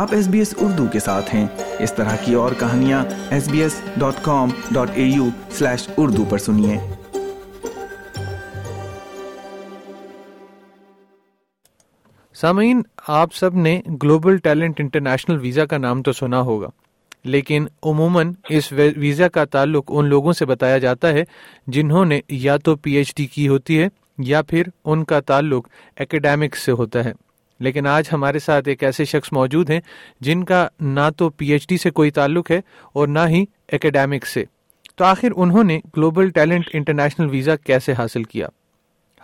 آپ S B S Urdu کے ساتھ ہیں۔ اس طرح کی اور کہانیاں S B S dot com dot A U slash Urdu پر سنیے۔ سامعین، آپ سب نے گلوبل ٹیلنٹ انٹرنیشنل ویزا کا نام تو سنا ہوگا، لیکن عموماً اس ویزا کا تعلق ان لوگوں سے بتایا جاتا ہے جنہوں نے یا تو پی ایچ ڈی کی ہوتی ہے یا پھر ان کا تعلق اکیڈیمکس سے ہوتا ہے۔ لیکن آج ہمارے ساتھ ایک ایسے شخص موجود ہیں جن کا نہ تو پی ایچ ڈی سے کوئی تعلق ہے اور نہ ہی اکیڈیمک سے۔ تو آخر انہوں نے گلوبل ٹیلنٹ انٹرنیشنل ویزا کیسے حاصل کیا؟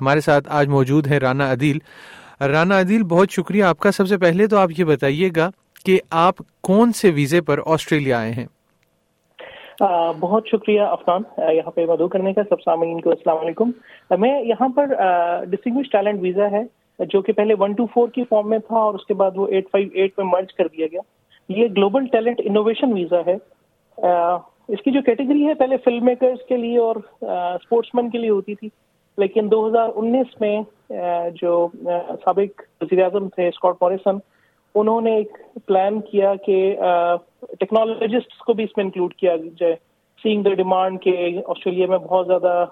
ہمارے ساتھ آج موجود ہیں رانا عدیل۔ رانا عدیل، بہت شکریہ آپ کا۔ سب سے پہلے تو آپ یہ بتائیے گا کہ آپ کون سے ویزے پر آسٹریلیا آئے ہیں؟ بہت شکریہ افغان، یہاں پہ مدعو کرنے کا، سب سامعین کو السلام علیکم۔ میں یہاں پر ڈسٹنگوش ٹیلنٹ ویزا ہے۔ جو کہ پہلے ون ٹو فور کی فارم میں تھا اور اس کے بعد وہ ایٹ فائیو ایٹ میں مرج کر دیا گیا. یہ گلوبل ٹیلنٹ انوویشن ویزا ہے. اس کی جو کیٹیگری ہے، پہلے فلم میکرز کے لیے اور اسپورٹس مین کے لیے ہوتی تھی. لیکن دو ہزار انیس میں جو سابق وزیر اعظم تھے اسکاٹ موریسن انہوں نے ایک پلان کیا کہ ٹیکنالوجسٹ کو بھی اس میں انکلوڈ کیا جائے. سینگ دا ڈیمانڈ کہ آسٹریلیا میں بہت زیادہ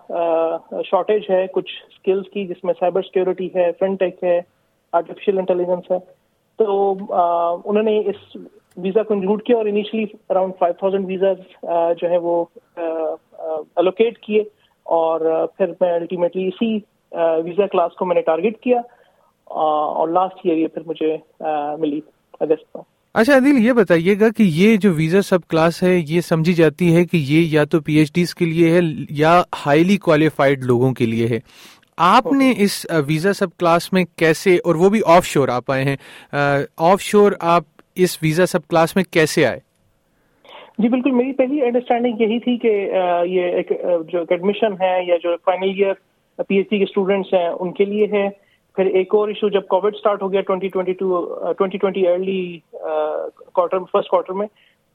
شارٹیج ہے، کچھ اسکلس کی، جس میں سائبر سیکورٹی ہے فرنٹ ٹیک ہے آرٹیفیشیل انٹیلیجنس ہے۔ تو انہوں نے اس ویزا کو انکلوڈ کیا اور initially around five thousand visas جو ہے وہ الوکیٹ کیے۔ اور پھر میں الٹیمیٹلی اسی ویزا کلاس کو میں نے ٹارگیٹ کیا۔ اور لاسٹ ایئر یہ پھر مجھے ملی۔ اگست میں اچھا عدیل یہ بتائیے گا کہ یہ جو ویزا سب کلاس ہے یہ سمجھی جاتی ہے کہ یہ یا تو پی ایچ ڈیز کے لیے ہے یا ہائیلی کوالیفائڈ لوگوں کے لیے ہے۔ آپ نے اس ویزا سب کلاس میں کیسے اور وہ بھی آف شور آپ آئے ہیں آف شور آپ اس ویزا سب کلاس میں کیسے آئے؟ جی بالکل میری پہلی انڈرسٹینڈنگ یہی تھی کہ یہ جو ایڈمیشن ہے یا جو final year P H D کے اسٹوڈینٹس ہیں ان کے لیے ہے۔ پھر ایک اور ایشو جب کووڈ اسٹارٹ ہو گیا twenty twenty two twenty twenty early quarter first quarter میں،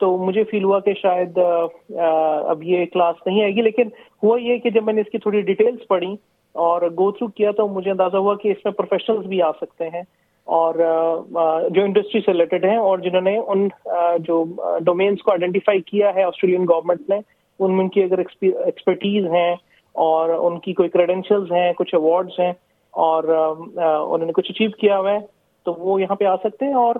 تو مجھے فیل ہوا کہ شاید اب یہ کلاس نہیں آئے گی۔ لیکن ہوا یہ کہ جب میں نے اس کی تھوڑی ڈیٹیلس پڑھی اور گو تھرو کیا تو مجھے اندازہ ہوا کہ اس میں پروفیشنلز بھی آ سکتے ہیں اور جو انڈسٹری سے ریلیٹڈ ہیں اور جنہوں نے ان جو ڈومینس کو آئیڈینٹیفائی کیا ہے آسٹریلین گورنمنٹ نے، ان میں ان کی اگر ایکسپرٹیز ہیں اور ان کی کوئی کریڈینشیلز ہیں، کچھ ایوارڈز ہیں اور انہوں نے کچھ اچیو کیا ہوا ہے تو وہ یہاں پہ آ سکتے ہیں اور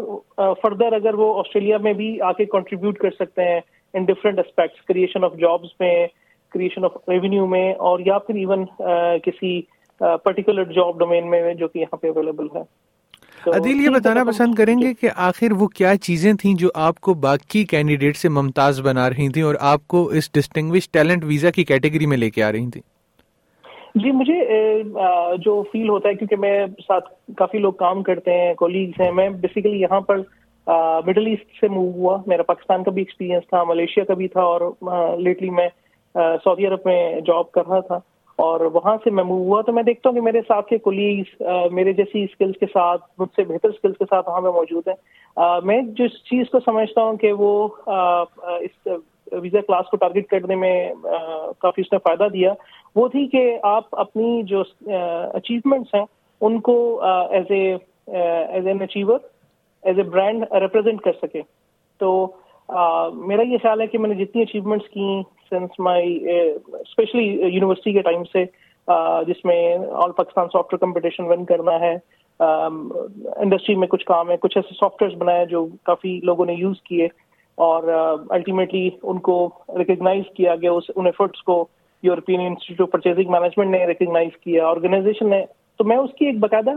فردر اگر وہ آسٹریلیا میں بھی آ کے کنٹریبیوٹ کر سکتے ہیں ان different aspects creation of jobs میں کریشن آف ریونیو میں اور یا پھر ایون کسی پرٹیکولر جاب ڈومین میں جو کہ یہاں پہ اویلیبل ہے۔ عدیل یہ بتانا پسند کریں گے کہ آخر وہ کیا چیزیں تھیں جو آپ کو باقی کینڈیڈیٹ سے ممتاز بنا رہی تھیں اور آپ کو اس ڈسٹنگوش ٹیلنٹ ویزا کی کیٹیگری میں لے کے آ رہی تھیں؟ جی مجھے جو فیل ہوتا ہے، کیونکہ میں ساتھ کافی لوگ کام کرتے ہیں کولیگس ہیں، میں بیسیکلی یہاں پر مڈل ایسٹ سے موو ہوا، میرا پاکستان کا بھی ایکسپیرینس تھا ملیشیا کا بھی تھا، اور لیٹلی میں سعودی عرب میں جاب کر رہا تھا، اور وہاں سے میں موو ہوا، تو میں دیکھتا ہوں کہ میرے ساتھ کے کولیگس میرے جیسی اسکلس کے ساتھ، مجھ سے بہتر اسکلس کے ساتھ وہاں پہ موجود ہیں۔ میں جس چیز کو سمجھتا ہوں کہ وہ اس ویزا کلاس کو ٹارگیٹ کرنے میں کافی اس نے فائدہ دیا۔ وہ تھی کہ آپ اپنی جو اچیومنٹس ہیں، ان کو as a as an achiever as a brand represent کر سکے۔ تو میرا یہ خیال ہے کہ میں نے جتنی اچیومنٹس کی سنس مائی اسپیشلی یونیورسٹی کے ٹائم سے جس میں all Pakistan software competition won کرنا ہے انڈسٹری میں کچھ کام ہے، کچھ ایسے سافٹ ویئر بنائے جو کافی لوگوں نے یوز کیے۔ اور الٹیمیٹلی ان کو ریکگنائز کیا گیا، اس، ان ایفرٹس کو European Institute of Purchasing Management نے ریکگنائز کیا آرگنائزیشن نے، تو میں اس کی ایک باقاعدہ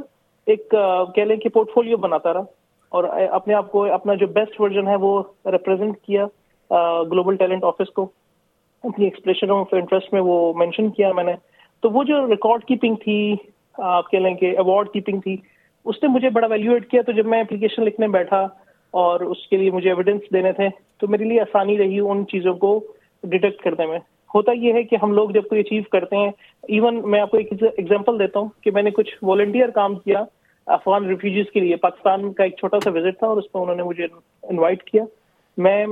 ایک کہہ لیں کہ پورٹ فولیو بناتا رہا، اور اپنے آپ کو اپنا جو بیسٹ ورژن ہے وہ ریپرزینٹ کیا گلوبل ٹیلنٹ آفس کو، اپنی ایکسپریشن آف انٹرسٹ میں وہ مینشن کیا میں نے۔ تو وہ جو ریکارڈ کیپنگ تھی، آپ کہہ لیں کہ ایوارڈ کیپنگ تھی، اس نے مجھے بڑا ویلیویٹ کیا، تو جب میں اپلیکیشن لکھنے بیٹھا اور اس کے لیے مجھے ایویڈینس دینے تھے، تو میرے لیے آسانی رہی ان چیزوں کو ڈیٹیکٹ کرنے میں۔ ہوتا یہ ہے کہ ہم لوگ جب کوئی اچیو کرتے ہیں ایون میں آپ کو ایک ایگزامپل دیتا ہوں کہ میں نے کچھ والنٹیئر کام کیا افغان ریفیوجیز کے لیے۔ پاکستان کا ایک چھوٹا سا وزٹ تھا اور اس میں انہوں نے مجھے انوائٹ کیا۔ میں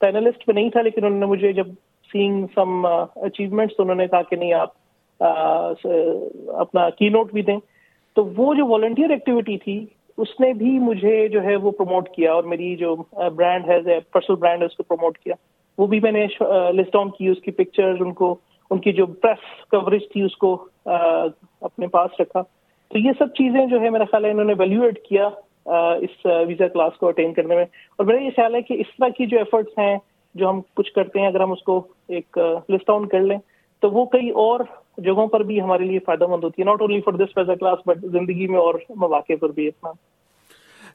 پینلسٹ پہ نہیں تھا، لیکن انہوں نے مجھے جب سینگ سم اچیومنٹس تو انہوں نے کہا کہ نہیں، آپ اپنا کی نوٹ بھی دیں۔ تو وہ جو والنٹیئر ایکٹیویٹی تھی اس نے بھی مجھے جو ہے وہ پروموٹ کیا اور میری جو برانڈ ہے پرسنل برانڈ ہے، اس کو پروموٹ کیا۔ وہ بھی میں نے لسٹ آن کی اس کی پکچر ان کو، ان کی جو پریس کوریج تھی، اس کو اپنے پاس رکھا۔ تو یہ سب چیزیں جو ہے میرا خیال ہے انہوں نے ویلیویٹ کیا اس ویزا کلاس کو اٹین کرنے میں۔ اور میرا یہ خیال ہے کہ اس طرح کی جو ایفرٹس ہیں جو ہم کچھ کرتے ہیں، اگر ہم اس کو ایک لسٹ آن کر لیں، تو وہ کئی اور جگہوں پر بھی ہمارے لیے فائدہ مند ہوتی ہے not only for this class but زندگی میں اور مواقع پر بھی اتنا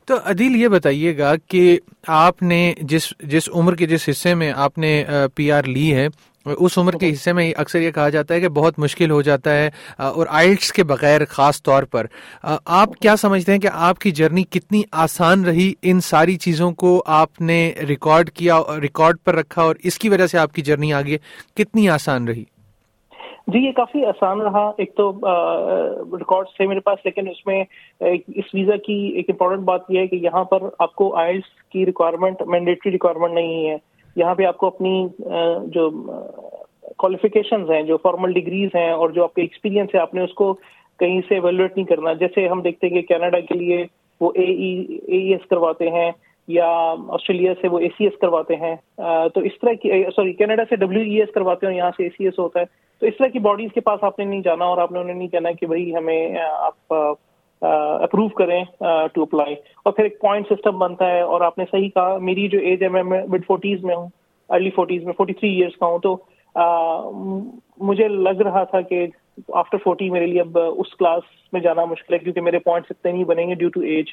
تو عدیل یہ بتائیے گا کہ آپ نے جس جس عمر کے جس حصے میں آپ نے پی آر لی ہے، اس عمر کے حصے میں اکثر یہ کہا جاتا ہے کہ بہت مشکل ہو جاتا ہے اور آئٹس کے بغیر خاص طور پر۔ آپ کیا سمجھتے ہیں کہ آپ کی جرنی کتنی آسان رہی؟ ان ساری چیزوں کو آپ نے ریکارڈ کیا، ریکارڈ پر رکھا اور اس کی وجہ سے آپ کی جرنی آگے کتنی آسان رہی؟ جی یہ کافی آسان رہا۔ ایک تو ریکارڈ تھے میرے پاس، لیکن اس میں اس ویزا کی ایک امپورٹنٹ بات یہ ہے کہ یہاں پر آپ کو آئلس کی ریکوائرمنٹ مینڈیٹری ریکوائرمنٹ نہیں ہے۔ یہاں پہ آپ کو اپنی جو کوالیفیکیشنز ہیں، جو فارمل ڈگریز ہیں اور جو آپ کے ایکسپیرینس ہے آپ نے اس کو کہیں سے ایویلویٹ نہیں کرنا۔ جیسے ہم دیکھتے ہیں کہ کینیڈا کے لیے وہ اے ای ایس کرواتے ہیں یا آسٹریلیا سے وہ اے سی ایس کرواتے ہیں۔ تو اس طرح کی سوری کینیڈا سے ڈبلو ای ایس کرواتے ہیں یہاں سے اے سی ایس ہوتا ہے۔ تو اس طرح کی باڈیز کے پاس آپ نے نہیں جانا اور آپ نے انہیں نہیں کہنا کہ بھائی ہمیں آپ اپروو کریں ٹو اپلائی اور پھر ایک پوائنٹ سسٹم بنتا ہے اور آپ نے صحیح کہا، میری جو ایج ہے، میں مڈ فورٹیز میں ہوں ارلی فورٹیز میں فورٹی تھری ایئرس کا ہوں، تو مجھے لگ رہا تھا کہ آفٹر فورٹی میرے لیے اب اس کلاس میں جانا مشکل ہے کیونکہ میرے پوائنٹس اتنے نہیں بنیں گے ڈیو ٹو ایج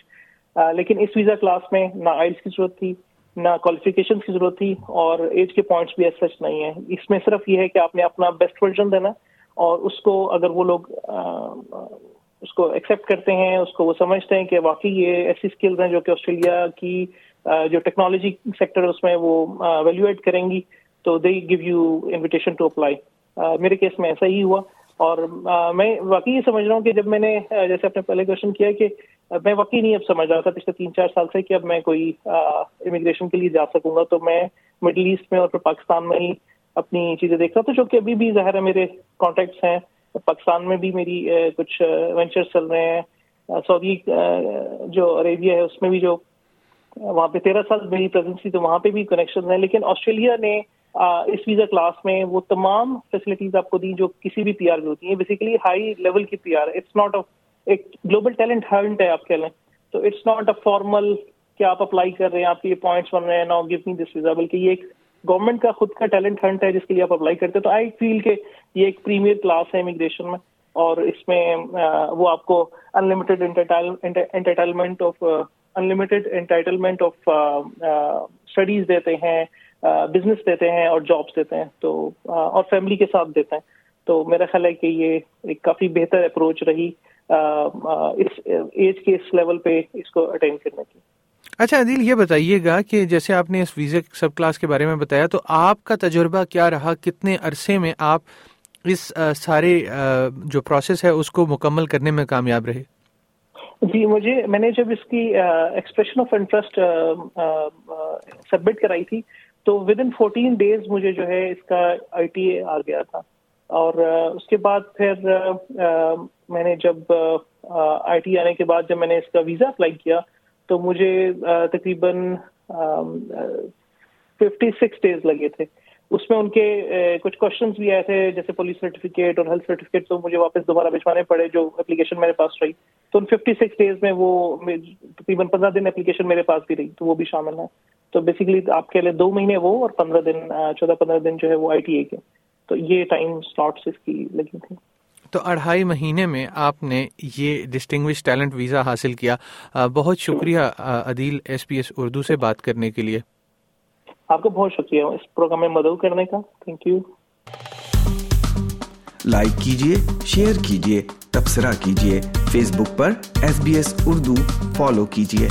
لیکن اس ویزا کلاس میں نہ آئلس کی ضرورت تھی۔ نہ کوالیفیکیشن کی ضرورت تھی اور ایج کے پوائنٹس بھی ایسا نہیں ہے اس میں صرف یہ ہے کہ آپ نے اپنا بیسٹ ورژن دینا اور اس کو اگر وہ لوگ اس کو ایکسیپٹ کرتے ہیں، اس کو وہ سمجھتے ہیں کہ واقعی یہ ایسی اسکلز ہیں جو کہ آسٹریلیا کی جو ٹیکنالوجی سیکٹر اس میں وہ ویلیویٹ کریں گی تو they give you invitation to apply میرے کیس میں ایسا ہی ہوا۔ اور میں واقعی سمجھ رہا ہوں کہ جب میں نے جیسے اپنے پہلے کوشچن کیا کہ میں واقعی نہیں اب سمجھ رہا تھا پچھلے تین چار سال سے کہ اب میں کوئی امیگریشن کے لیے جا سکوں گا، تو میں مڈل ایسٹ میں اور پھر پاکستان میں ہی اپنی چیزیں دیکھ رہا تھا جو کہ ابھی بھی ظاہر ہے میرے کانٹیکٹس ہیں، پاکستان میں بھی میری کچھ وینچر چل رہے ہیں۔ سعودی جو عربیہ ہے، اس میں بھی جو وہاں پہ تیرہ سال میری پریزنس تھی، تو وہاں پہ بھی کنیکشن ہیں۔ لیکن آسٹریلیا نے اس ویزا کلاس میں وہ تمام فیسلٹیز آپ کو دی جو کسی بھی پی آر میں ہوتی ہیں. بیسیکلی ہائی لیول کی پی آر اٹس ناٹ ایک گلوبل ٹیلنٹ ہنٹ ہے آپ کہہ لیں. تو اٹس ناٹ اے فارمل کہ آپ اپلائی کر رہے ہیں، آپ کے یہ پوائنٹس بن رہے ہیں now give me this visa بلکہ یہ ایک گورنمنٹ کا خود کا ٹیلنٹ ہنٹ ہے جس کے لیے آپ اپلائی کرتے ہیں. تو آئی فیل کہ یہ ایک پریمیئر کلاس ہے امیگریشن میں. اور اس میں وہ آپ کو unlimited entertainment of unlimited entitlement of studies دیتے ہیں. بزنس دیتے ہیں اور جابس دیتے ہیں تو اور فیملی کے ساتھ دیتے ہیں۔ تو میرا خیال ہے کہ یہ ایک کافی بہتر اپروچ رہی اس ایج کے اس لیول پہ اس کو اٹینڈ کرنے کی۔ اچھا عدیل یہ بتائیے گا کہ جیسے آپ نے اس ویزا سب کلاس کے بارے میں بتایا تو آپ کا تجربہ کیا رہا؟ کتنے عرصے میں آپ اس سارے جو پروسیس ہے اس کو مکمل کرنے میں کامیاب رہے؟ جی مجھے میں نے جب اس کی ایکسپریشن آف انٹرسٹ سبمٹ کرائی تھی تو ود ان فورٹین ڈیز مجھے جو ہے اس کا آئی ٹی اے آ گیا تھا۔ اور اس کے بعد پھر میں نے جب آئی ٹی آنے کے بعد جب میں نے اس کا ویزا اپلائی کیا تو مجھے تقریباً ففٹی سکس ڈیز لگے تھے۔ اس میں ان کے کچھ کوشچنس بھی آئے تھے جیسے پولیس سرٹیفکیٹ اور ہیلتھ سرٹیفکیٹ تو مجھے واپس دوبارہ بھجوانے پڑے، جو اپلیکیشن میرے پاس رہی۔ تو ان ففٹی سکس ڈیز میں وہ تقریباً پندرہ دن اپلیکیشن میرے پاس بھی رہی، تو وہ بھی شامل ہے تو بیسکلی آپ کے لیے دو مہینے وہ اور پندرہ دن چودہ پندرہ دن جو ہے وہ آئی ٹی اے کے۔ تو یہ ٹائم سلاٹس اس کی لگی تھی تو اڑھائی مہینے میں آپ نے یہ ڈسٹنگوش ٹیلنٹ ویزا حاصل کیا۔ بہت شکریہ Adeel S P S Urdu سے بات کرنے کے لیے۔ آپ کا بہت شکریہ اس پروگرام میں مدد کرنے کا. تھینک یو لائک کیجیے شیئر کیجیے تبصرہ کیجیے فیس بک پر S B S Urdu follow کیجیے